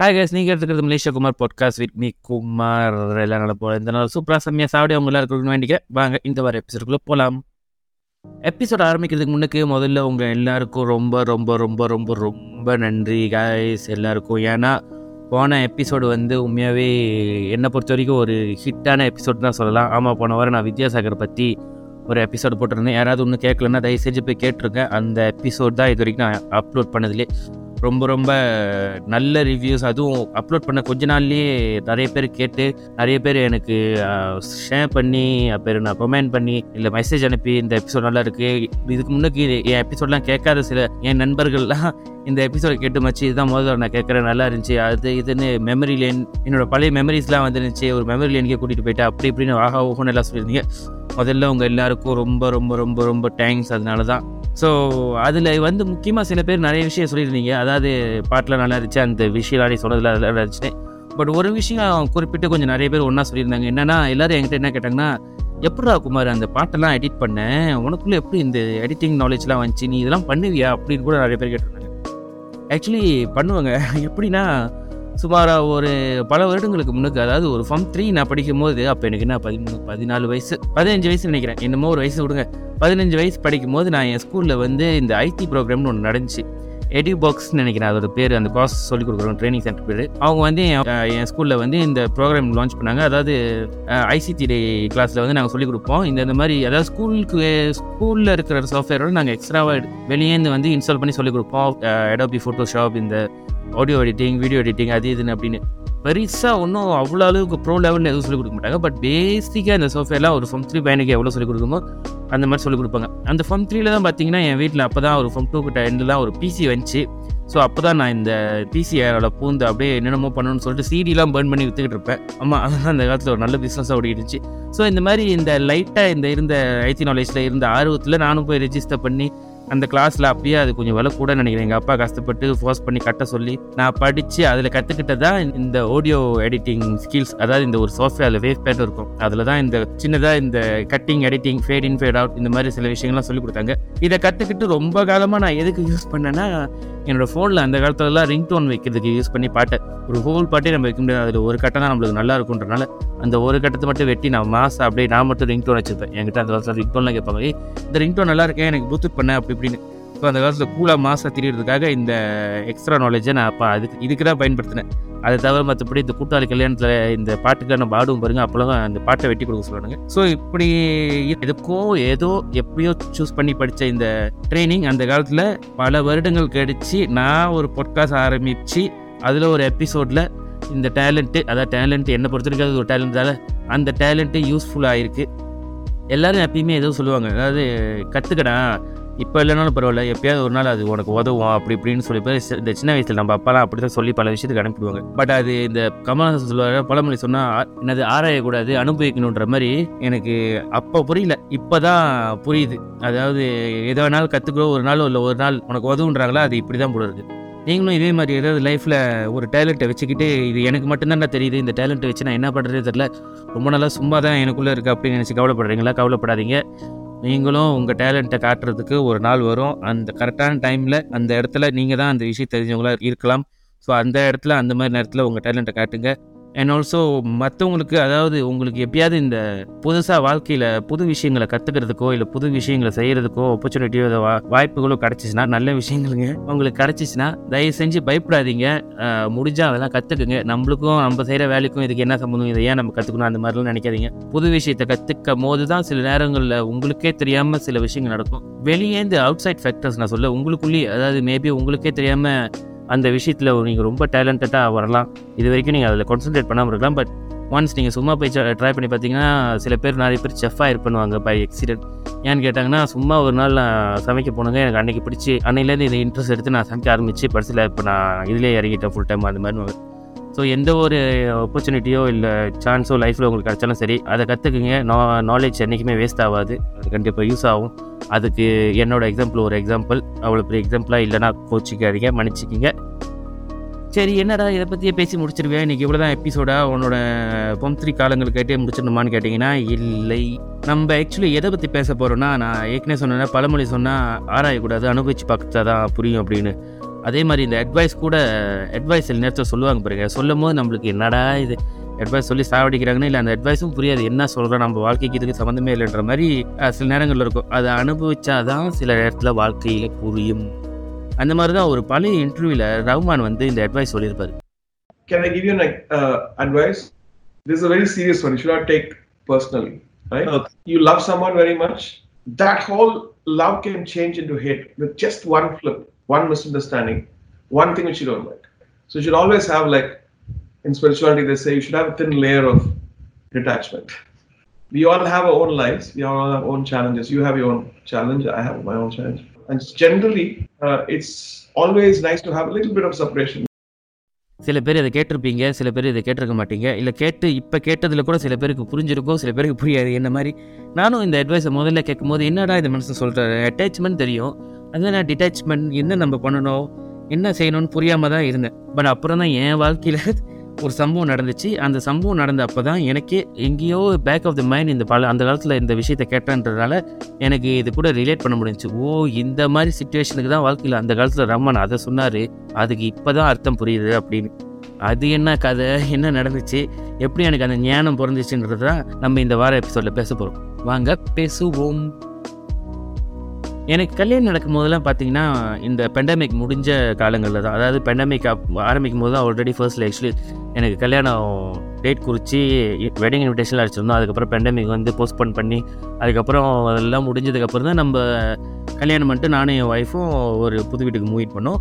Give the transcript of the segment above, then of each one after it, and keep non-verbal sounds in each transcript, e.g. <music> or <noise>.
Hi guys நீங்கள் எடுத்துக்கிறது Malaysia Kumar podcast with me Kumar. எல்லாம் நல்ல இந்த நாள் சூப்பராக செம்மியாக சாப்பிட அவங்க எல்லாரும் இருக்கணும்னு வாங்க இந்த வார எபிசோடுக்குள்ளே போகலாம் எபிசோட் ஆரம்பிக்கிறதுக்கு முன்னுக்கு முதல்ல உங்கள் எல்லாருக்கும் ரொம்ப ரொம்ப ரொம்ப ரொம்ப ரொம்ப நன்றி காய்ஸ் எல்லாருக்கும். ஏன்னா போன எபிசோடு வந்து உண்மையாகவே என்னை பொறுத்த வரைக்கும் ஒரு ஹிட்டான எபிசோட் தான் சொல்லலாம். ஆமாம் போன வாரம் நான் வித்யாசாகர் பற்றி ஒரு எபிசோடு போட்டிருந்தேன். யாராவது ஒன்று கேட்கலன்னா தயவு செஞ்சு போய் கேட்டிருக்கேன் அந்த எபிசோட் தான் இது வரைக்கும் நான் அப்லோட் பண்ணதுலேயே ரொம்ப ரொம்ப நல்ல ரிவ்யூஸ் அதுவும் அப்லோட் பண்ண கொஞ்ச நாள்லேயே நிறைய பேர் கேட்டு நிறைய பேர் எனக்கு ஷேர் பண்ணி பேர் நான் கமெண்ட் பண்ணி இல்லை மெசேஜ் அனுப்பி இந்த எபிசோட் நல்லா இருக்கு. இதுக்கு முன்னுக்கு என் எபிசோட்லாம் கேட்காத சில என் நண்பர்கள்லாம் இந்த எபிசோட கேட்டு மச்சு இதுதான் முதல்ல நான் கேட்குறேன் நல்லா இருந்துச்சு. அது இதுன்னு மெமரி லேன் என்னோட பழைய மெமரிஸ்லாம் வந்துருந்துச்சு. ஒரு மெமரி லேனுக்கே கூட்டிகிட்டு போயிட்டு அப்படி இப்படின்னு ஆஹா ஓஹோன்னு எல்லாம் சொல்லியிருந்தீங்க முதல்ல உங்கள் எல்லாருக்கும் ரொம்ப ரொம்ப ரொம்ப ரொம்ப தேங்க்ஸ் அதனால தான் ஸோ அதில் வந்து முக்கியமாக சில பேர் நிறைய விஷயம் சொல்லியிருந்தீங்க. அதாவது பாட்டில் நல்லா இருந்துச்சு அந்த விஷயம் நீ சொன்னதில் நல்லா இருந்துச்சு. பட் ஒரு விஷயம் குறிப்பிட்டு கொஞ்சம் நிறைய பேர் ஒன்றா சொல்லியிருந்தாங்க. என்னென்னா எல்லோரும் என்கிட்ட என்ன கேட்டாங்கன்னா எப்படா குமார் அந்த பாட்டெல்லாம் எடிட் பண்ணேன் உனக்குள்ளே எப்படி இந்த எடிட்டிங் நாலேஜ்லாம் வந்துச்சு? நீ இதெல்லாம் பண்ணுவியா? அப்படின்னு கூட நிறைய பேர் கேட்டிருந்தாங்க. ஆக்சுவலி பண்ணுவாங்க. <laughs> எப்படின்னா சுமாராக ஒரு பல வருடங்களுக்கு முன்னுக்கு அதாவது ஒரு ஃபார்ம் த்ரீ நான் படிக்கும்போது அப்போ எனக்கு என்ன பதிமூணு பதினாலு வயசு பதினஞ்சு வயசு நினைக்கிறேன். என்னமோ ஒரு வயசு விடுங்க. பதினஞ்சு வயசு படிக்கும்போது நான் என் ஸ்கூலில் வந்து இந்த ஐடி ப்ரோக்ராம்னு ஒன்று நடந்துச்சு. எடி பாக்ஸ்னு நினைக்கிறேன் அதோட பேர் அந்த காஸ் சொல்லிக் கொடுக்குறோம் ட்ரைனிங் சென்டர் பேர். அவங்க வந்து என் ஸ்கூலில் வந்து இந்த ப்ரோக்ராம் லான்ச் பண்ணாங்க. அதாவது ஐசிடி கிளாஸில் வந்து நாங்கள் சொல்லிக் கொடுப்போம். இந்த இந்த மாதிரி அதாவது ஸ்கூலுக்கு ஸ்கூலில் இருக்கிற சாஃப்ட்வேரோட நாங்கள் எக்ஸ்ட்ராவாக வெளியேந்து வந்து இன்ஸ்டால் பண்ணி சொல்லிக் கொடுப்போம். எடோபி ஃபோட்டோஷாப் இந்த ஆடியோ எடிட்டிங் வீடியோ எடிட்டிங் அது இதுன்னு அப்படின்னு. பெருசாக ஒன்றும் அவ்வளோ அளவுக்கு ப்ரோ லெவலில் எதுவும் சொல்லிக் கொடுக்க மாட்டாங்க. பட் பேசிக்காக இந்த சாஃப்ட்வேர்லாம் ஒரு ஃபம் த்ரீ பையனுக்கு எவ்வளோ சொல்லிக் கொடுக்குமோ அந்த மாதிரி சொல்லிக் கொடுப்பாங்க. அந்த ஃபம் த்ரீல தான் பார்த்தீங்கன்னா என் வீட்டில் அப்போ தான் ஒரு ஃபம் டூ கிட்ட எண்டில் ஒரு பிசி வந்துச்சு. ஸோ அப்போ தான் நான் இந்த பிசி ஏரோட பூந்து அப்படியே என்னென்னமோ பண்ணணும்னு சொல்லிட்டு சீடிலாம் பர்ன் பண்ணி விற்றுக்கிட்டு இருப்பேன். ஆமாம் அதெல்லாம் அந்த காலத்தில் ஒரு நல்ல பிஸ்னஸாக ஓடிடுச்சு ஸோ இந்த மாதிரி இந்த லைட்டாக இந்த இருந்த ஐடி நாலேஜில் இருந்த ஆர்வத்தில் நானும் போய் ரெஜிஸ்டர் பண்ணி அந்த கிளாஸில் அப்படியே அது கொஞ்சம் விலை கூட நினைக்கிறேன். எங்கள் அப்பா கஷ்டப்பட்டு ஃபோர்ஸ் பண்ணி கட்ட சொல்லி நான் படித்து அதில் கற்றுக்கிட்டதா இந்த ஆடியோ எடிட்டிங் ஸ்கில்ஸ் அதாவது இந்த ஒரு சாஃப்ட்வேரில் வேவ் பேட் இருக்கும். அதில் தான் இந்த சின்னதாக இந்த cutting editing fade in fade out இந்த மாதிரி சில விஷயங்கள்லாம் சொல்லி கொடுத்தாங்க. இதை கற்றுக்கிட்டு ரொம்ப காலமாக நான் எதுக்கு யூஸ் பண்ணேன்னா என்னோட ஃபோனில் அந்த காலத்துலலாம் ரிங் டோன் வைக்கிறதுக்கு யூஸ் பண்ணி பாட்டை. ஒரு ஹோல் பாட்டே நம்ம வைக்க முடியாது. அதில் ஒரு கட்டம் தான் நம்மளுக்கு நல்லா இருக்குன்றனால அந்த ஒரு கட்டத்தை மட்டும் வெட்டி நான் மாசம் அப்படியே நான் மட்டும் ரிங் டோன் வச்சுருப்பேன். என்கிட்ட அந்த காலத்தில் ரிங் டோன்லாம் கேட்பாங்க இந்த ரிங் டோன் நல்லா இருக்கேன் எனக்கு ப்ளூடூத் பண்ண அப்படி இப்படின்னு. ஸோ அந்த காலத்தில் கூலாக மாசாக திரியறதுக்காக இந்த எக்ஸ்ட்ரா நாலேஜை நான் அப்போ அதுக்கு இதுக்கு தான் பயன்படுத்தினேன். அதை தவிர மற்றபடி இந்த கூட்டாளி கல்யாணத்தில் இந்த பாட்டுக்கான பாடும் பாருங்க அப்போலாம் அந்த பாட்டை வெட்டி கொடுக்க சொல்லணுங்க ஸோ இப்படி எதுக்கோ ஏதோ எப்படியோ சூஸ் பண்ணி படித்த இந்த ட்ரைனிங் அந்த காலத்தில் பல வருடங்கள் கழித்து நான் ஒரு பொட்காஸ்ட் ஆரம்பித்து அதில் ஒரு எபிசோடில் இந்த டேலண்ட்டு அதாவது டேலண்ட்டு என்னை பொறுத்த வரைக்கும் அது ஒரு டேலண்ட் தானே அந்த டேலண்ட்டு யூஸ்ஃபுல்லாக இருக்குது எல்லோரும் எப்பயுமே எதுவும் சொல்லுவாங்க. அதாவது கற்றுக்கடா இப்போ இல்லைனாலும் பரவாயில்ல. எப்பயாவது ஒரு நாள் அது உனக்கு உதவும் அப்படி இப்படின்னு சொல்லி போய் இந்த சின்ன வயசில் நம்ம அப்பாலாம் அப்படி தான் சொல்லி பல விஷயத்துக்கு அனுப்பிடுவாங்க பட் அது இந்த கமல்ஹாசன் சொல்லுவார் பழமொழி சொன்னால் என்னது ஆராயக்கூடாது அனுபவிக்கணுன்ற மாதிரி எனக்கு அப்போ புரியல. இப்போ தான் புரியுது. அதாவது எதோ வேணாலும் கற்றுக்கிறோம் ஒரு நாள் இல்லை ஒரு நாள் உனக்கு உதவுன்றாங்களா அது இப்படி தான் போல இருக்குது நீங்களும் இதே மாதிரி ஏதாவது லைஃப்பில் ஒரு டேலண்ட்டை வச்சுக்கிட்டு இது எனக்கு மட்டும்தான் தெரியுது இந்த டேலண்ட்டை வச்சு நான் என்ன பண்ணுறதே தெரில ரொம்ப நாளாக சும்மா தான் எனக்குள்ளே இருக்குது அப்படின்னு நினச்சி கவலைப்படுறீங்களா? கவலைப்படாதீங்க. நீங்களும் உங்கள் டேலண்ட்டை காட்டுறதுக்கு ஒரு நாள் வரும். அந்த கரெக்டான டைமில் அந்த இடத்துல நீங்கள் தான் அந்த விஷயம் தெரிஞ்சவங்களாக இருக்கலாம். ஸோ அந்த இடத்துல அந்த மாதிரி நேரத்தில் உங்கள் டேலண்ட்டை காட்டுங்க. அண்ட் ஆல்சோ மற்றவங்களுக்கு அதாவது உங்களுக்கு எப்பயாவது இந்த புதுசாக வாழ்க்கையில் புது விஷயங்களை கற்றுக்கிறதுக்கோ இல்லை புது விஷயங்களை செய்கிறதுக்கோ ஆப்பர்ச்சுனிட்டியோ வா வாய்ப்புகளோ கிடச்சிச்சின்னா நல்ல விஷயங்களுங்க. உங்களுக்கு கிடச்சிச்சின்னா தயவு செஞ்சு பயப்படாதீங்க. முடிஞ்சால் அதெல்லாம் கற்றுக்குங்க நம்மளுக்கும் நம்ம செய்கிற வேலைக்கும் இதுக்கு என்ன சம்மந்தம் இதை ஏன் நம்ம கற்றுக்கணும் அந்த மாதிரிலாம் நினைக்காதீங்க. புது விஷயத்தை கற்றுக்கும் போது தான் சில நேரங்களில் உங்களுக்கே தெரியாமல் சில விஷயங்கள் நடக்கும். வெளியேந்து அவுட் சைட் ஃபேக்டர்ஸ் நான் சொல்ல உங்களுக்குள்ளேயே அதாவது மேபி உங்களுக்கே தெரியாமல் அந்த விஷயத்தில் நீங்கள் ரொம்ப டேலண்டடாக வரலாம். இது வரைக்கும் நீங்கள் அதில் கான்சன்ட்ரேட் பண்ணாமல் இருக்கலாம். பட் ஒன்ஸ் நீங்கள் சும்மா போய் ட்ரை பண்ணி பார்த்தீங்கன்னா சில பேர் நிறைய பேர் செஃப்பாக பண்ணுவாங்க பை எக்ஸிடென்ட் ஏன்னு கேட்டாங்கன்னா சும்மா ஒரு நாள் நான் சமைக்க போனங்க எனக்கு அன்றைக்கி பிடிச்சி அன்னையிலேருந்து இந்த இன்ட்ரெஸ்ட் எடுத்து நான் சமைக்க ஆரம்பித்து படிச்சில் இப்போ நான் இதிலே இறங்கிட்டேன் ஃபுல் டைம் அந்த மாதிரி. ஸோ எந்த ஒரு ஆப்பர்ச்சுனிட்டியோ இல்லை சான்ஸோ லைஃப்பில் உங்களுக்கு கிடச்சாலும் சரி அதை கற்றுக்குங்க நா நாலேஜ் என்றைக்குமே வேஸ்ட் ஆகாது. அது கண்டிப்பாக யூஸ் ஆகும். அதுக்கு என்னோட எக்ஸாம்பிள் ஒரு எக்ஸாம்பிள் அவ்வளோ பெரிய எக்ஸாம்பிளாக இல்லைனா கோச்சிக்காதீங்க மன்னிச்சிக்கிங்க. சரி என்னடா இதை பற்றியே பேசி முடிச்சிருவேன் இன்றைக்கி இவ்வளோ தான் எபிசோடாக உன்னோட பொம்த்ரி காலங்கள் கேட்டே முடிச்சிடணுமான்னு கேட்டிங்கன்னா இல்லை. நம்ம ஆக்சுவலி எதை பற்றி பேச போகிறோன்னா நான் ஏற்கனவே சொன்னேன்னா பழமொழி சொன்னால் ஆராயக்கூடாது அனுபவிச்சு பார்த்தா தான் புரியும் அப்படின்னு. அதே மாதிரி இந்த அட்வைஸ் கூட அட்வைஸ் சில நேரத்தில் சொல்லுவாங்க பாருங்க சொல்லும் போது நம்மளுக்கு என்னடா இது அட்வைஸ் சொல்லி சாவடிக்கிறாங்கன்னு இல்லை அந்த அட்வைஸும் புரியாது என்ன சொல்கிறோம் நம்ம வாழ்க்கைக்கு இதுக்கு சம்மந்தமே இல்லைன்ற மாதிரி சில நேரங்கள் இருக்கும் அதை அனுபவிச்சாதான் சில நேரத்தில் வாழ்க்கையில புரியும் அந்த மாதிரி தான் ஒரு பழைய இன்டர்வியூவில் ரஹ்மான் வந்து இந்த அட்வைஸ் சொல்லியிருப்பாரு Can I give you an uh, advice? This is a very serious one. You should not take personally. Right? Okay. You love someone very much. That whole love can change into hate with just one flip, one misunderstanding, one thing which you don't like. So you should always have like in spirituality they say you should have a thin layer of detachment. We all have our own lives. We all have our own challenges. You have your own challenge. I have my own challenge. And generally, uh, it's always nice to have a little bit of separation. சில பேர் இதை கேட்டிருப்பீங்க சில பேர் இதை கேட்டிருக்க மாட்டீங்க இல்லை கேட்டு இப்போ கேட்டதில் கூட சில பேருக்கு புரிஞ்சிருக்கும் சில பேருக்கு புரியாது என்ன மாதிரி நானும் இந்த அட்வைஸை முதல்ல கேட்கும்போது என்னடா இந்த மனசு சொல்கிறாரு அட்டாச்மெண்ட் தெரியும் அது நான் டிட்டாச்மெண்ட் என்ன நம்ம பண்ணணும் என்ன செய்யணும்னு புரியாமல் தான் இருந்தேன். பட் அப்புறம் தான் என் வாழ்க்கையில் ஒரு சம்பவம் நடந்துச்சு. அந்த சம்பவம் நடந்த அப்போ தான் எனக்கே எங்கேயோ பேக் ஆஃப் த மைண்ட் இந்த பல அந்த காலத்தில் இந்த விஷயத்தை கேட்டேன்றதுனால எனக்கு இது கூட ரிலேட் பண்ண முடிஞ்சுச்சு. ஓ இந்த மாதிரி சுச்சுவேஷனுக்கு தான் வாழ்க்கையில் அந்த காலத்தில் ரம்மன் அதை சொன்னார். அதுக்கு இப்போ தான் அர்த்தம் புரியுது அப்படின்னு. அது என்ன கதை? என்ன நடந்துச்சு? எப்படி எனக்கு அந்த ஞானம் பிறந்துச்சுன்றது தான் நம்ம இந்த வார எபிசோடில் பேச போகிறோம் வாங்க பேசுவோம். எனக்கு கல்யாணம் நடக்கும் போதெல்லாம் பார்த்தீங்கன்னா இந்த பெண்டமிக் முடிஞ்ச காலங்களில் தான். அதாவது பெண்டமிக் ஆரம்பிக்கும் போது தான் ஆல்ரெடி ஃபர்ஸ்ட் ஆக்சுவலி எனக்கு கல்யாணம் டேட் குறித்து வெட்டிங் இன்விடேஷன்லாம் அடிச்சிருந்தோம். அதுக்கப்புறம் பெண்டமிக் வந்து போஸ்ட்போன் பண்ணி அதுக்கப்புறம் அதெல்லாம் முடிஞ்சதுக்கப்புறம் தான் நம்ம கல்யாணம் பண்ணிட்டு நானும் என் ஒய்ஃபும் ஒரு புது வீட்டுக்கு மூவ் பண்ணோம்.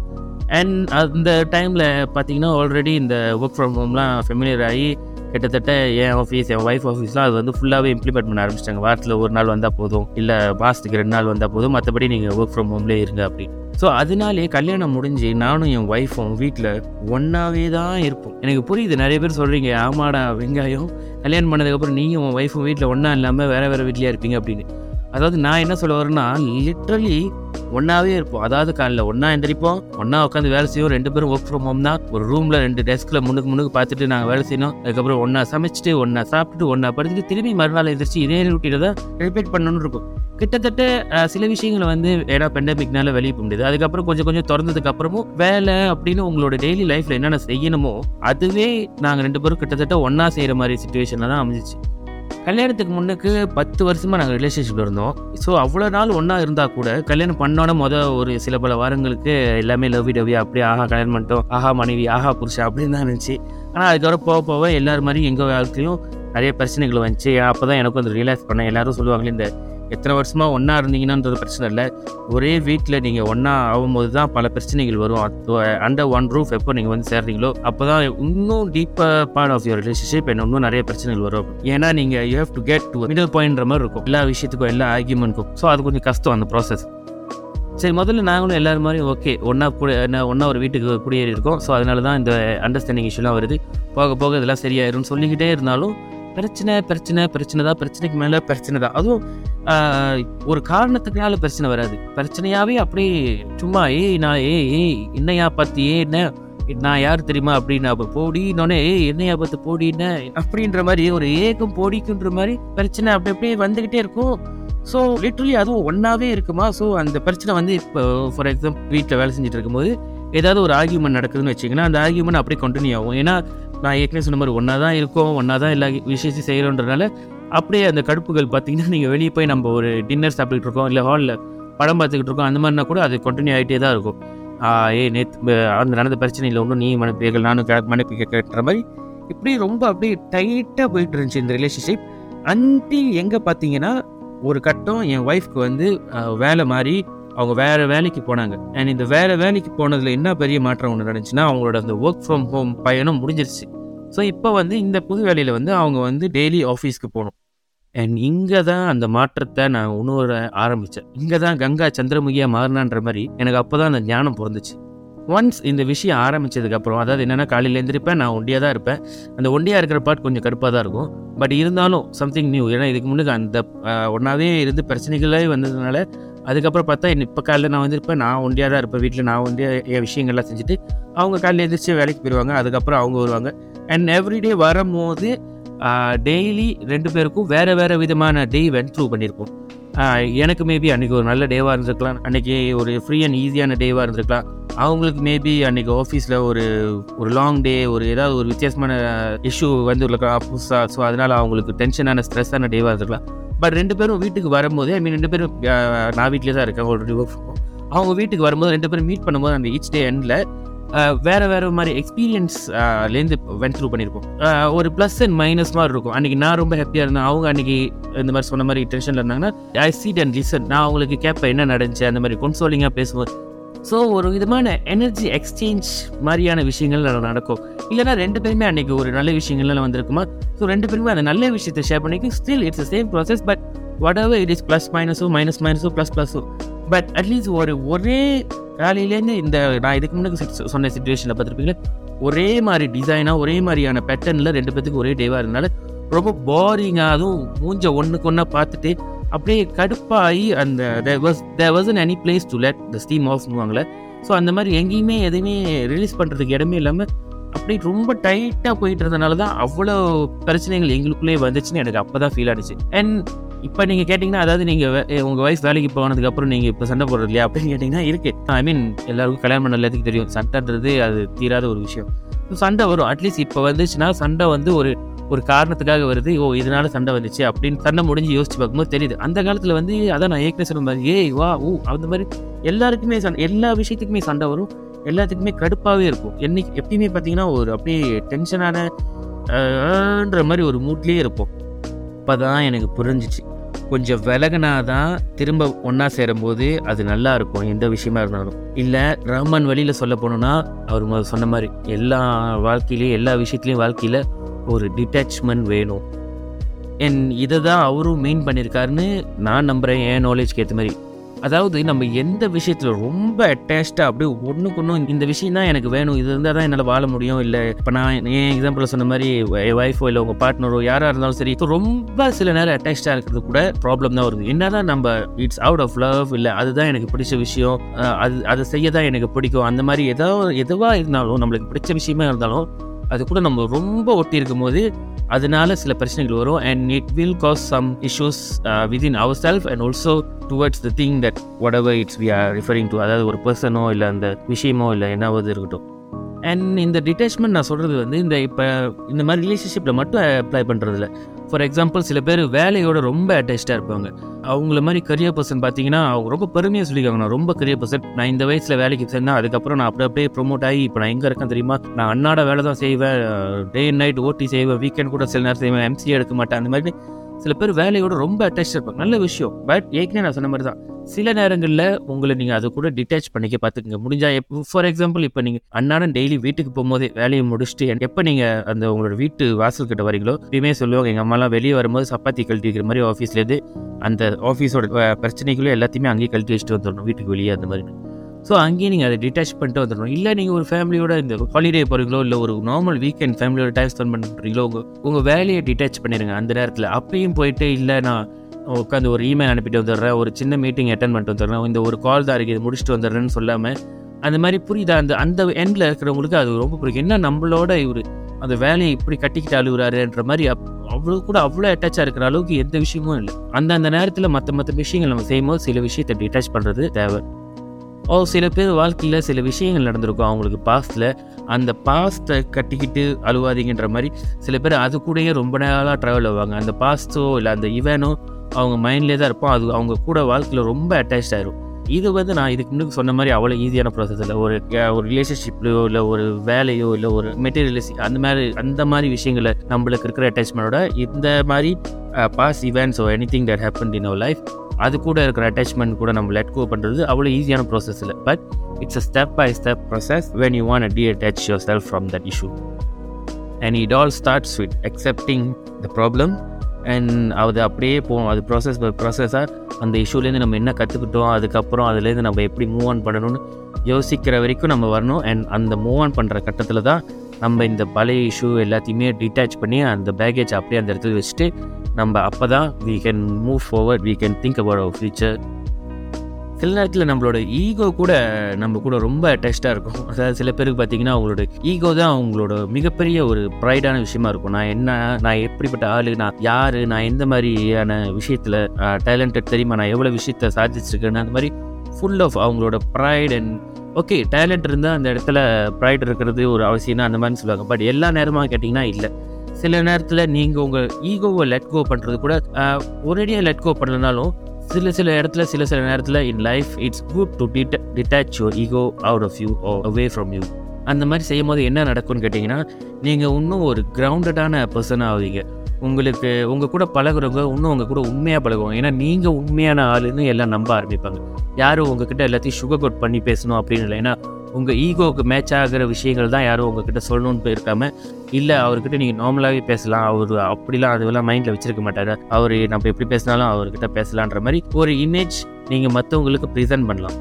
அண்ட் அந்த டைமில் பார்த்தீங்கன்னா ஆல்ரெடி இந்த ஒர்க் ஃப்ரம் ஹோம்லாம் ஃபெமிலியர் ஆகி கிட்டத்தட்ட என் ஆஃபீஸ் என் ஒய்ஃப் ஆஃபீஸ்லாம் அது வந்து ஃபுல்லாகவே இம்ப்ளிமெண்ட் பண்ண ஆரம்பிச்சிட்டாங்க. வாரத்தில் ஒரு நாள் வந்தால் போதும். இல்லை மாதத்துக்கு ரெண்டு நாள் வந்தால் போதும். மற்றபடி நீங்கள் ஒர்க் ஃப்ரம் ஹோம்லேயே இருங்க அப்படின்னு. ஸோ அதனாலே கல்யாணம் முடிஞ்சு நானும் என் ஒய்ஃபும் வீட்டில் ஒன்றாவே தான் இருப்போம். எனக்கு புரியுது. நிறைய பேர் சொல்கிறீங்க ஆமாடா வெங்காயம். கல்யாணம் பண்ணதுக்கப்புறம் நீயும் உன் ஒய்ஃபும் வீட்டில் ஒன்றா இல்லாமல் வேறு வேறு வீட்லேயே இருப்பீங்க அப்படின்னு. அதாவது நான் என்ன சொல்ல வரேன்னா லிட்ரலி ஒன்றாவே இருப்போம். அதாவது காலையில் ஒன்றா எந்திரிப்போம் ஒன்றா உட்காந்து வேலை செய்வோம் ரெண்டு பேரும் ஒர்க் ஃப்ரம் ஹோம் தான். ஒரு ரூமில் ரெண்டு டெஸ்கில் முன்னுக்கு முன்னுக்கு பார்த்துட்டு நாங்கள் வேலை செய்யணும். அதுக்கப்புறம் ஒன்றா சமைச்சிட்டு ஒன்றா சாப்பிட்டுட்டு ஒன்றா படுத்துட்டு திரும்பி மறுநாள் எந்திரிச்சு இதே ரூட்டியில் தான் ரிப்பீட் பண்ணணும்னு இருக்கும். கிட்டத்தட்ட சில விஷயங்களை வந்து ஏன்னா பெண்டமிக்னால வெளியே போக முடியாது. அதுக்கப்புறம் கொஞ்சம் கொஞ்சம் திறந்ததுக்கு அப்புறமும் வேலை அப்படின்னு உங்களோட டெய்லி லைஃப்ல என்னென்ன செய்யணுமோ அதுவே நாங்கள் ரெண்டு பேரும் கிட்டத்தட்ட ஒன்றா செய்கிற மாதிரி சுச்சுவேஷனில் தான் அமைஞ்சிச்சு. கல்யாணத்துக்கு முன்னுக்கு பத்து வருஷமாக நாங்கள் ரிலேஷன்ஷிப்பில் இருந்தோம். ஸோ அவ்வளோ நாள் ஒன்றா இருந்தால் கூட கல்யாணம் பண்ணோட முத ஒரு சில பல வாரங்களுக்கு எல்லாமே லவ்வி டவ்வி அப்படியே ஆஹா கல்யாணம் பண்ணிட்டோம். ஆஹா மனைவி ஆஹா புருஷன் அப்படின்னு தான் இருந்துச்சு. ஆனால் அதுக்கப்புறம் போக போக எல்லாரும் மாதிரி எங்கள் வாழ்க்கையும் நிறைய பிரச்சனைகள் வந்துச்சு. அப்போ தான் எனக்கும் அந்த ரியலைஸ் பண்ணேன். எல்லாரும் சொல்லுவாங்களே இந்த எத்தனை வருஷமாக ஒன்றா இருந்தீங்கன்னான்றது பிரச்சனை இல்லை. ஒரே வீட்டில் நீங்கள் ஒன்றா ஆகும்போது தான் பல பிரச்சனைகள் வரும். அண்டர் ஒன் ரூஃப் எப்போ நீங்கள் வந்து சேர்றீங்களோ அப்போ தான் இன்னும் டீப்பாக பார்ட் ஆஃப் யுவர் ரிலேஷன்ஷிப் என்ன இன்னும் நிறைய பிரச்சனைகள் வரும். ஏன்னா நீங்கள் you have to get to middle பாயிண்ட்ற மாதிரி இருக்கும். எல்லா விஷயத்துக்கும் எல்லா ஆர்கியூமெண்ட்க்கும் ஸோ அது கொஞ்சம் கஷ்டம் அந்த ப்ராசஸ் சரி முதல்ல நாங்களும் எல்லாரும் மாதிரி ஓகே ஒன்றா கூட ஒன்றா ஒரு வீட்டுக்கு குடியேறி இருக்கோம் ஸோ அதனால தான் இந்த அண்டர்ஸ்டாண்டிங் இஷ்யூலாம் வருது. போக போக இதெல்லாம் சரியாயிரும்னு சொல்லிக்கிட்டே இருந்தாலும் பிரச்சனை பிரச்சனை பிரச்சனை தான் பிரச்சனைக்கு மேலே பிரச்சனை தான் அதுவும் ஒரு காரணத்துக்குனால பிரச்சனை வராது. பிரச்சனையாகவே அப்படியே சும்மா ஏய் நான் ஏய் ஏய் என்னையா பார்த்து ஏ என்ன? நான் யார் தெரியுமா? அப்படின்னு அப்போ போடினோடனே ஏய் என்னையா பார்த்து போடின அப்படின்ற மாதிரி ஒரு ஏகம் போடிக்குன்ற மாதிரி பிரச்சனை அப்படி அப்படியே வந்துக்கிட்டே இருக்கும். ஸோ லிட்ரலி அதுவும் ஒன்றாவே இருக்குமா? ஸோ அந்த பிரச்சனை வந்து இப்போ ஃபார் எக்ஸாம்பிள் வீட்டில் வேலை செஞ்சுட்டு இருக்கும்போது ஏதாவது ஒரு ஆர்கியூமெண்ட் நடக்குதுன்னு வச்சிங்கன்னா அந்த ஆர்கியூமெண்ட் அப்படியே கண்டினியூ ஆகும். ஏன்னா நான் ஏற்கனவே சொன்ன மாதிரி ஒன்றா தான் இருக்கோம் ஒன்றா தான் எல்லா விஷயத்தையும் செய்கிறோன்றனால அப்படியே அந்த கடுப்புகள் பார்த்தீங்கன்னா நீங்கள் வெளியே போய் நம்ம ஒரு டின்னர் சாப்பிட்டுட்டு இருக்கோம் இல்லை ஹாலில் படம் பார்த்துக்கிட்டு இருக்கோம் அந்த மாதிரினா கூட அது கண்டினியூ ஆகிட்டே தான் இருக்கும். ஏ நேற்று அந்த நடந்த பிரச்சனையில் ஒன்றும் நீ மன்னிப்பீர்கள் நானும் க- மன்னிப்பு கேட்குற மாதிரி இப்படி ரொம்ப அப்படியே டைட்டாக போயிட்டு இருந்துச்சு இந்த ரிலேஷன்ஷிப் அன்டி எங்கே பார்த்தீங்கன்னா ஒரு கட்டம் என் ஒய்ஃப்க்கு வந்து வேலை மாறி அவங்க வேற வேலைக்கு போனாங்க. அண்ட் இந்த வேற வேலைக்கு போனதுல என்ன பெரிய மாற்றம் ஒன்று நடந்துச்சுன்னா அவங்களோட அந்த ஒர்க் ஃப்ரம் ஹோம் பயணம் முடிஞ்சிருச்சு. ஸோ இப்போ வந்து இந்த புது வேலையில் வந்து அவங்க வந்து டெய்லி ஆஃபீஸ்க்கு போகணும். அண்ட் இங்கே தான் அந்த மாற்றத்தை நான் உணர ஆரம்பித்தேன் இங்கே தான் கங்கா சந்திரமுகியாக மாறினான்ற மாதிரி எனக்கு அப்போ தான் அந்த ஞானம் பிறந்துச்சு. ஒன்ஸ் இந்த விஷயம் ஆரம்பிச்சதுக்கப்புறம் அதாவது என்னென்னா காலையில் எழுந்திருப்பேன் நான் ஒண்டியாக தான் இருப்பேன். அந்த ஒண்டியாக இருக்கிற பாட் கொஞ்சம் கருப்பாக தான் இருக்கும். பட் இருந்தாலும் சம்திங் நியூ ஏன்னா இதுக்கு முன்னுக்கு அந்த ஒன்றாவே இருந்து பிரச்சனைகளே வந்ததுனால அதுக்கப்புறம் பார்த்தா இப்போ காலையில் நான் வந்திருப்பேன். நான் ஒண்டியாக தான் இருப்பேன். வீட்டில் நான் ஒண்டியாக என் விஷயங்கள்லாம் செஞ்சுட்டு அவங்க காலையில் எழுந்திரிச்சு வேலைக்கு போயிடுவாங்க அதுக்கப்புறம் அவங்க வருவாங்க. அண்ட் எவ்ரிடே வரும்போது டெய்லி ரெண்டு பேருக்கும் வேறு வேறு விதமான டே வென் த்ரூ பண்ணியிருப்போம். எனக்கு மேபி அன்றைக்கி ஒரு நல்ல டேவாக இருந்திருக்கலாம். அன்றைக்கி ஒரு ஃப்ரீ அண்ட் ஈஸியான டேவாக இருந்திருக்கலாம். அவங்களுக்கு மேபி அன்னைக்கு ஆஃபீஸில் ஒரு ஒரு லாங் டே ஒரு ஏதாவது ஒரு வித்தியாசமான இஷ்யூ வந்து இருக்கலாம் புதுசாக ஸோ அதனால் அவங்களுக்கு டென்ஷனான ஸ்ட்ரெஸ்ஸான டேவாக இருந்திருக்கலாம். பட் ரெண்டு பேரும் வீட்டுக்கு வரும்போது ஐ மீன் ரெண்டு பேரும் நான் வீட்டிலே தான் இருக்கேன் ஒரு ஒர்க் அவங்க வீட்டுக்கு வரும்போது ரெண்டு பேரும் மீட் பண்ணும்போது அந்த ஈச் டே எண்டில் வேறு வேறு மாதிரி எக்ஸ்பீரியன்ஸ்லேருந்து வென் த்ரூ பண்ணியிருப்போம் ஒரு ப்ளஸ் அண்ட் மைனஸ் மாதிரி இருக்கும். அன்னைக்கு நான் ரொம்ப ஹாப்பியாக இருந்தேன். அவங்க அன்றைக்கி இந்த மாதிரி சொன்ன மாதிரி டென்ஷனில் இருந்தாங்கன்னா ஐ சீட் அண்ட் லிசன் நான் அவங்களுக்கு கேட்பேன் என்ன நடந்துச்சு அந்த மாதிரி கொன்சோலிங்காக பேசும்போது. ஸோ ஒரு விதமான எனர்ஜி எக்ஸ்சேஞ்ச் மாதிரியான விஷயங்கள் நடக்கும். இல்லைன்னா ரெண்டு பேருமே அன்னைக்கு ஒரு நல்ல விஷயங்கள்லாம் வந்திருக்குமா ஸோ ரெண்டு பேருமே அந்த நல்ல விஷயத்தை ஷேர் பண்ணிக்கும். Still it's same process but whatever it is plus மைனஸோ minus மைனஸோ ப்ளஸ் ப்ளஸோ பட் அட்லீஸ்ட் ஒரு ஒரே வேலையிலேருந்து இந்த நான் இதுக்கு முன்னாடி சொன்ன சுச்சுவேஷனில் பார்த்துருப்பீங்களா ஒரே மாதிரி டிசைனாக ஒரே மாதிரியான பேட்டர்னில் ரெண்டு பேத்துக்கு ஒரே டேவாக இருந்தனால ரொம்ப போரிங்காக அதுவும் மூஞ்ச ஒன்றுக்கு ஒன்றா பார்த்துட்டு அப்படியே கடுப்பாகி அந்த there was there wasn't any place to let the steam off னுவாங்களே ஸோ அந்த மாதிரி எங்கேயுமே எதுவுமே ரிலீஸ் பண்ணுறதுக்கு இடமே இல்லாமல் அப்படியே ரொம்ப டைட்டாக போயிட்டு இருந்தனால தான் அவ்வளோ பிரச்சனைகள் எங்களுக்குள்ளே வந்துச்சுன்னு எனக்கு அப்போ தான் ஃபீல் ஆனிச்சு. அண்ட் இப்போ நீங்கள் கேட்டிங்கன்னா அதாவது நீங்கள் உங்கள் வயசு வேலைக்கு போனதுக்கப்புறம் நீங்கள் இப்போ சண்டை போடுறது இல்லையா அப்படின்னு கேட்டிங்கன்னா இருக்குது ஐ மீன் எல்லாருக்கும் கல்யாணம் பண்ண எல்லாத்துக்கும் தெரியும். சண்டைன்றது அது தீராத ஒரு விஷயம். சண்டை வரும். அட்லீஸ்ட் இப்போ வந்துச்சுன்னா சண்டை வந்து ஒரு ஒரு காரணத்துக்காக வருது ஓ இதனால சண்டை வந்துச்சு அப்படின்னு சண்டை முடிஞ்சு யோசிச்சு பார்க்கும்போது தெரியுது. அந்த காலத்தில் வந்து அதான் நான் ஏற்கனவே சொன்ன மாதிரி ஏய் வா ஊ அந்த மாதிரி எல்லாருக்குமே சண்டை எல்லா விஷயத்துக்குமே சண்டை வரும். எல்லாத்துக்குமே கடுப்பாகவே இருக்கும். என்னைக்கு எப்பயுமே பார்த்தீங்கன்னா ஒரு அப்படியே டென்ஷனானன்ற மாதிரி ஒரு மூட்லேயே இருப்போம். இப்போ தான் எனக்கு புரிஞ்சிச்சு. கொஞ்சம் விலகினாதான் திரும்ப ஒன்றா சேரும்போது அது நல்லா இருக்கும் எந்த விஷயமா இருந்தாலும். இல்லை ரஹ்மான் வழியில் சொல்ல போனோம்னா அவர் சொன்ன மாதிரி எல்லா வாழ்க்கையிலையும் எல்லா விஷயத்துலையும் வாழ்க்கையில் ஒரு டிட்டாச்மெண்ட் வேணும். என் இதை தான் அவரும் மீன் பண்ணியிருக்காருன்னு நான் நம்புகிறேன் என் நாலேஜ்க்கு ஏற்ற மாதிரி. அதாவது நம்ம எந்த விஷயத்தில் ரொம்ப அட்டாச்சாக அப்படியே ஒன்றுக்கு ஒன்றும் இந்த விஷயம் தான் எனக்கு வேணும். இது இருந்தால் தான் என்னால் வாழ முடியும். இல்லை இப்போ நான் என் எக்ஸாம்பிள் சொன்ன மாதிரி என் ஒய்ஃபோ இல்லை உங்கள் பார்ட்னரோ யாராக இருந்தாலும் சரி இப்போ ரொம்ப சில நேரம் அட்டாச்சாக இருக்கிறது கூட ப்ராப்ளம் தான் வருது. என்ன தான் நம்ம இட்ஸ் அவுட் ஆஃப் லவ் இல்லை அதுதான் எனக்கு பிடிச்ச விஷயம். அது அதை செய்ய தான் எனக்கு பிடிக்கும். அந்த மாதிரி ஏதோ எதுவாக இருந்தாலும் நம்மளுக்கு பிடிச்ச விஷயமா இருந்தாலும் அது கூட நம்ம ரொம்ப ஒட்டி இருக்கும் போது அதனால சில பிரச்சனைகள் வரும். And it will cause some issues within ourself and also towards the thing that whatever it's we are referring to அதாவது ஒரு பர்சனோ இல்லை அந்த விஷயமோ இல்லை என்னாவது இருக்கட்டும். அண்ட் இந்த டிட்டாச்மெண்ட் நான் சொல்கிறது வந்து இந்த இப்போ இந்த மாதிரி ரிலேஷன்ஷிப்பில் மட்டும் அப்ளை பண்ணுறதில்ல ஃபார் எக்ஸாம்பிள் சில பேர் வேலையோட ரொம்ப அட்டாச்சாக இருப்பாங்க. அவங்கள மாதிரி கரியர் பர்சன் பார்த்தீங்கன்னா அவங்க ரொம்ப பெருமையாக சொல்லிக்காங்க நான் ரொம்ப கரியர் பர்சன் நான் இந்த வயசில் வேலைக்கு சேர்ந்தேன். அதுக்கப்புறம் நான் அப்படி அப்படியே ப்ரொமோட் ஆகி இப்போ நான் எங்கே இருக்கேன் தெரியுமா? நான் அன்னாட வேலை தான் செய்வேன். டே அண்ட் நைட் ஓட்டி செய்வேன். வீக்கெண்ட் கூட சில நேரம் செய்வேன். எம்சி எடுக்க மாட்டேன். அந்த மாதிரி சில பேர் வேலையோட ரொம்ப அட்டாச் இருப்பாங்க. நல்ல விஷயம். பட் ஏற்கனவே நான் சொன்ன மாதிரி தான் சில நேரங்களில் உங்களை நீங்கள் அதை கூட டிட்டாச் பண்ணிக்க பார்த்துக்குங்க முடிஞ்சா ஃபார் எக்ஸாம்பிள் இப்போ நீங்கள் அன்னாடம் டெய்லி வீட்டுக்கு போகும்போதே வேலையை முடிச்சுட்டு எப்போ நீங்கள் அந்த உங்களோட வீட்டு வாசல் கிட்ட வரீங்களோ எப்பயுமே சொல்லுவாங்க எங்கள் அம்மாலாம் வெளியே வரும்போது சப்பாத்தி கழட்டிக்கிற மாதிரி ஆஃபீஸ்லேருந்து அந்த ஆஃபீஸோட பிரச்சனைகளும் எல்லாத்தையுமே அங்கேயே கழட்டி வச்சுட்டு வந்துடணும். வீட்டுக்கு வெளியே அந்த மாதிரி. ஸோ அங்கேயே நீங்கள் அதை டிட்டாச் பண்ணிட்டு வந்துடணும். இல்லை நீங்கள் ஒரு ஃபேமிலியோட இந்த ஹாலிடே போகிறீங்களோ இல்லை ஒரு நார்மல் வீக்கெண்ட் ஃபேமிலியோட டைம் ஸ்பெண்ட் பண்ணுறீங்களோ உங்கள் உங்கள் வேலையை டிட்டாச் பண்ணிடுங்க அந்த நேரத்தில். அப்பயும் போயிட்டு இல்லை நான் உட்காந்து ஒரு இமெயில் அனுப்பிட்டு வந்துடுறேன் ஒரு சின்ன மீட்டிங் அட்டன் பண்ணிட்டு வந்துடுறேன் இந்த ஒரு கால் தான் இருக்குது முடிச்சுட்டு வந்துடுறேன்னு சொல்லாமல் அந்த மாதிரி புரியுதா? அந்த அந்த எண்டில் இருக்கிறவங்களுக்கு அது ரொம்ப பிடிக்கும். என்ன நம்மளோட இவர் அந்த வேலையை இப்படி கட்டிக்கிட்டு அழுகுறாருன்ற மாதிரி அப் அவ்வளோ கூட அவ்வளோ அட்டாச்சாக இருக்கிற அளவுக்கு எந்த விஷயமும் இல்லை. அந்த அந்த நேரத்தில் மற்ற மற்ற விஷயங்கள் நம்ம செய்யும்போது சில விஷயத்தை டிட்டாச் பண்ணுறது தேவை. ஓ சில பேர் வாழ்க்கையில் சில விஷயங்கள் நடந்திருக்கும். அவங்களுக்கு பாஸ்டில் அந்த பாஸ்ட்டை கட்டிக்கிட்டு அழுவாதீங்கன்ற மாதிரி சில பேர் அது கூடயே ரொம்ப நாளாக ட்ராவல் ஆவாங்க. அந்த பாஸ்ட்டோ இல்லை அந்த இவனோ அவங்க மைண்ட்லேயே தான் இருப்போம். அது அவங்க கூட வாழ்க்கையில் ரொம்ப அட்டாச் ஆயிரும். இது வந்து நான் இதுக்கு முன்னுக்கு சொன்ன மாதிரி அவ்வளோ ஈஸியான ப்ராசஸ் இல்லை. ஒரு ஒரு ரிலேஷன்ஷிப்லையோ இல்லை ஒரு வேலையோ இல்லை ஒரு மெட்டீரியலிஸ்டிக் அந்த மாதிரி அந்த மாதிரி விஷயங்களை நம்மளுக்கு இருக்கிற அட்டாச்மெண்ட்டோட இந்த மாதிரி past events anything that happen in our life அது கூட இருக்கிற அட்டாச்மெண்ட் கூட நம்ம லெட் கோ பண்ணுறது அவ்வளோ ஈஸியான ப்ராசஸ் இல்லை. But it's a step by step process when you want detach yourself from that issue and it all starts with accepting the problem and அது அப்படியே போகும். அது ப்ராசஸ் பை ப்ராசஸாக அந்த இஷ்யூலேருந்து நம்ம என்ன கற்றுக்கிட்டோம் அதுக்கப்புறம் அதுலேருந்து நம்ம எப்படி மூவ் ஆன் பண்ணணும்னு யோசிக்கிற வரைக்கும் நம்ம வரணும். அண்ட் அந்த மூவ் ஆன் பண்ணுற கட்டத்தில் தான் நம்ம இந்த பழைய இஷ்யூ எல்லாத்தையுமே டிட்டாச் பண்ணி அந்த பேகேஜ் அப்படியே அந்த இடத்துல வச்சுட்டு நம்ம அப்போ தான் we can move forward we can think about our future சில நேரத்தில் நம்மளோட ஈகோ கூட நம்ம கூட ரொம்ப அட்டாச்சாக இருக்கும். அதாவது சில பேருக்கு பார்த்தீங்கன்னா அவங்களோட ஈகோ தான் அவங்களோட மிகப்பெரிய ஒரு ப்ரைடான விஷயமா இருக்கும். நான் என்ன நான் எப்படிப்பட்ட ஆள் நான் யார் நான் எந்த மாதிரியான விஷயத்தில் டேலண்டட் தெரியுமா? நான் எவ்வளோ விஷயத்த சாதிச்சிருக்கேன்னு அந்த மாதிரி ஃபுல் ஆஃப் அவங்களோட ப்ரைட் அண்ட் ஓகே டேலண்ட் இருந்தால் அந்த இடத்துல ப்ரைட் இருக்கிறது ஒரு அவசியம் அந்த மாதிரி சொல்லுவாங்க. பட் எல்லா நேரமாக கேட்டிங்கன்னா இல்லை. சில நேரத்தில் நீங்கள் உங்கள் ஈகோவை லெட் கோ பண்ணுறது கூட ஒரேடியாக லெட் கோ பண்ணலனாலும் சில சில இடத்துல சில சில நேரத்தில் in life it's good to detach detach your ego out of you away from you அந்த மாதிரி செய்யும் போது என்ன நடக்கும்னு கேட்டிங்கன்னா நீங்கள் இன்னும் ஒரு கிரவுண்டடான பர்சன் ஆவீங்க. உங்களுக்கு உங்கள் கூட பழகுறவங்க இன்னும் உங்கள் கூட உண்மையாக பழகுவாங்க. ஏன்னா நீங்கள் உண்மையான ஆளுன்னு எல்லாம் நம்ப ஆரம்பிப்பாங்க. யாரும் உங்ககிட்ட எல்லாத்தையும் சுகர் கோட் பண்ணி பேசணும் அப்படின்னு இல்லை. ஏன்னா உங்கள் ஈகோவுக்கு மேட்ச் ஆகிற விஷயங்கள் தான் யாரும் உங்ககிட்ட சொல்லணும்னு போயிருக்காம இல்லை அவர்கிட்ட நீங்கள் நார்மலாகவே பேசலாம். அவர் அப்படிலாம் அதுவெல்லாம் மைண்டில் வச்சிருக்க மாட்டார். அவர் நம்ம எப்படி பேசினாலும் அவர்கிட்ட பேசலான்ற மாதிரி ஒரு இமேஜ் நீங்கள் மற்றவங்களுக்கு ப்ரெசென்ட் பண்ணலாம்.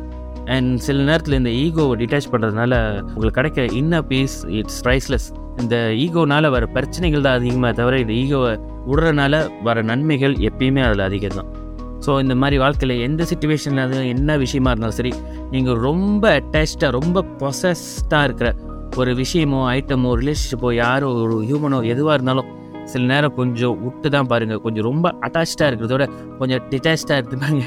அண்ட் சில நேரத்தில் இந்த ஈகோவை டிட்டாச் பண்ணுறதுனால உங்களுக்கு கிடைக்கிற இன்ன பீஸ் இட்ஸ் ப்ரைஸ்லெஸ் இந்த ஈகோனால வர பிரச்சனைகள் தான் அதிகமாக தவிர இந்த ஈகோவை விடுறனால வர நன்மைகள் எப்பயுமே அதில் அதிகம் தான் ஸோ இந்த மாதிரி வாழ்க்கையில் எந்த சுச்சுவேஷனில் அது என்ன விஷயமா இருந்தாலும் சரி நீங்கள் ரொம்ப அட்டாச்சாக ரொம்ப பொசஸ்டாக இருக்கிற ஒரு விஷயமோ ஐட்டமோ ரிலேஷன்ஷிப்போ யாரோ ஒரு ஹியூமனோ எதுவாக இருந்தாலும் சில நேரம் கொஞ்சம் விட்டு தான் பாருங்கள் கொஞ்சம் ரொம்ப அட்டாச்சாக இருக்கிறதோட கொஞ்சம் டிட்டாச்சாக இருந்துப்பாங்க.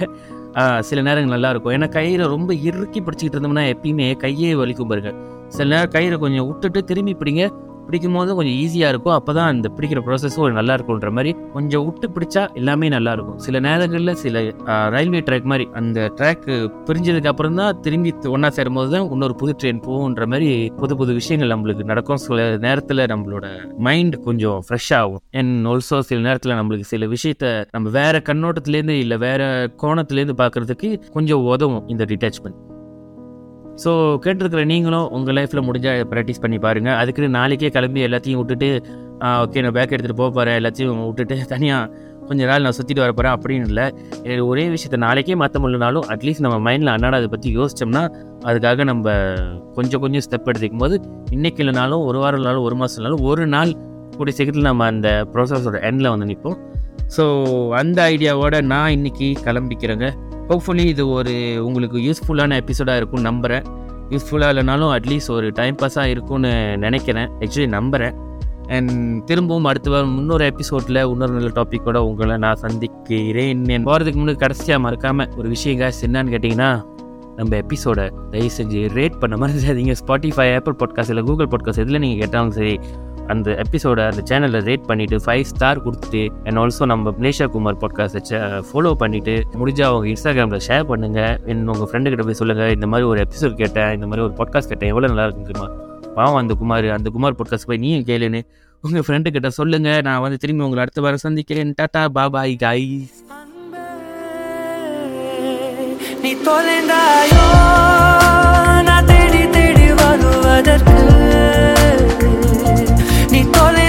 சில நேரங்கள் நல்லாயிருக்கும் ஏன்னா கையில் ரொம்ப இறுக்கி பிடிச்சிக்கிட்டு இருந்தோம்னா எப்பயுமே கையே வலிக்கும் பாருங்கள் சில நேரம் கையில் கொஞ்சம் விட்டுட்டு திரும்பி பிடிங்க. பிடிக்கும் போது கொஞ்சம் ஈஸியாக இருக்கும். அப்போ தான் அந்த பிடிக்கிற ப்ராசஸும் ஒரு நல்லா இருக்கும்ன்ற மாதிரி கொஞ்சம் விட்டு பிடிச்சா எல்லாமே நல்லா இருக்கும் சில நேரங்களில் சில ரயில்வே ட்ராக் மாதிரி அந்த ட்ராக் பிரிஞ்சதுக்கு அப்புறம் தான் திரும்பி ஒன்றா சேரும் போது தான் இன்னொரு புது ட்ரெயின் போகுன்ற மாதிரி புது புது விஷயங்கள் நம்மளுக்கு நடக்கும். சில நேரத்தில் நம்மளோட மைண்ட் கொஞ்சம் ஃப்ரெஷ் ஆகும். அண்ட் ஆல்சோ சில நேரத்தில் நம்மளுக்கு சில விஷயத்த நம்ம வேற கண்ணோட்டத்துலேருந்து இல்லை வேற கோணத்துலேருந்து பார்க்கறதுக்கு கொஞ்சம் உதவும் இந்த டிட்டாச்மெண்ட் ஸோ கேட்டிருக்கிற நீங்களும் உங்கள் லைஃப்பில் முடிஞ்சால் ப்ராக்டிஸ் பண்ணி பாருங்கள் அதுக்குன்னு நாளைக்கே கிளம்பி எல்லாத்தையும் விட்டுட்டு ஓகே நான் பேக் எடுத்துகிட்டு போக போகிறேன் எல்லாத்தையும் விட்டுட்டு தனியாக கொஞ்ச நாள் நான் சுற்றிட்டு வர போகிறேன் அப்படின்னு இல்லை. ஒரே விஷயத்த நாளைக்கே மாற்ற முடியலனாலும் அட்லீஸ்ட் நம்ம மைண்டில் அன்னாட அதை பற்றி யோசிச்சோம்னா அதுக்காக நம்ம கொஞ்சம் கொஞ்சம் ஸ்டெப் எடுத்துக்கும் போது இன்றைக்கி இல்லைனாலும் ஒரு வாரம் இல்லைனாலும் ஒரு மாதம் இல்லைனாலும் ஒரு நாள் கூடிய சீக்கிரத்தில் நம்ம அந்த ப்ராசஸோட எண்டில் வந்து நிற்போம் ஸோ அந்த ஐடியாவோட நான் இன்றைக்கி கிளம்பிக்கிறேங்க. ஹோப்ஃபுல்லி இது ஒரு உங்களுக்கு யூஸ்ஃபுல்லான எபிசோடாக இருக்கும்னு நம்புகிறேன் யூஸ்ஃபுல்லாக இல்லைனாலும் அட்லீஸ்ட் ஒரு டைம் பாஸாக இருக்கும்னு நினைக்கிறேன். ஆக்சுவலி நம்புகிறேன் அண்ட் திரும்பவும் அடுத்த வாரம் இன்னொரு எபிசோடில் இன்னொரு நல்ல டாப்பிக்கோட உங்களை நான் சந்திக்கிறேன். என் போகிறதுக்கு முன்னாடி கடைசியாக மறக்காமல் ஒரு விஷயம் காசு என்னன்னு கேட்டிங்கன்னா நம்ம எபிசோடை தயவு செஞ்சு ரேட் பண்ண மறந்துடாதீங்க. ஸ்பாட்டிஃபை ஆப்பிள் பாட்காஸ்ட் இல்லை கூகுள் பாட்காஸ்ட் எதில் நீங்கள் கேட்டாலும் சரி அந்த எபிசோட அந்த சேனலில் ரேட் பண்ணிவிட்டு ஃபைவ் ஸ்டார் கொடுத்துட்டு அண்ட் ஆல்சோ நம்ம பிளேஷா குமார் பாட்காஸ்ட்டை ஃபாலோ பண்ணிவிட்டு முடிஞ்சால் அவங்க இன்ஸ்டாகிராமில் ஷேர் பண்ணுங்கள் என் உங்கள் ஃப்ரெண்டுக்கிட்ட போய் சொல்லுங்கள் இந்த மாதிரி ஒரு எபிசோட் கேட்டேன் இந்த மாதிரி ஒரு பாட்காஸ்ட் கேட்டேன் எவ்வளோ நல்லா இருக்குன்னு தெரியுமா பாவம் அந்த குமார் அந்த குமார் பாட்காஸ்ட் போய் நீயும் கேளுன்னு உங்கள் ஃப்ரெண்டுக்கிட்ட சொல்லுங்கள் நான் வந்து திரும்பி உங்களை அடுத்த வாரம் சந்திக்கிறேன். டாட்டா பாபாய் கைஸ் நீ தொலைந்தாயோ? நான் தேடி தேடி வருவதற்கு y.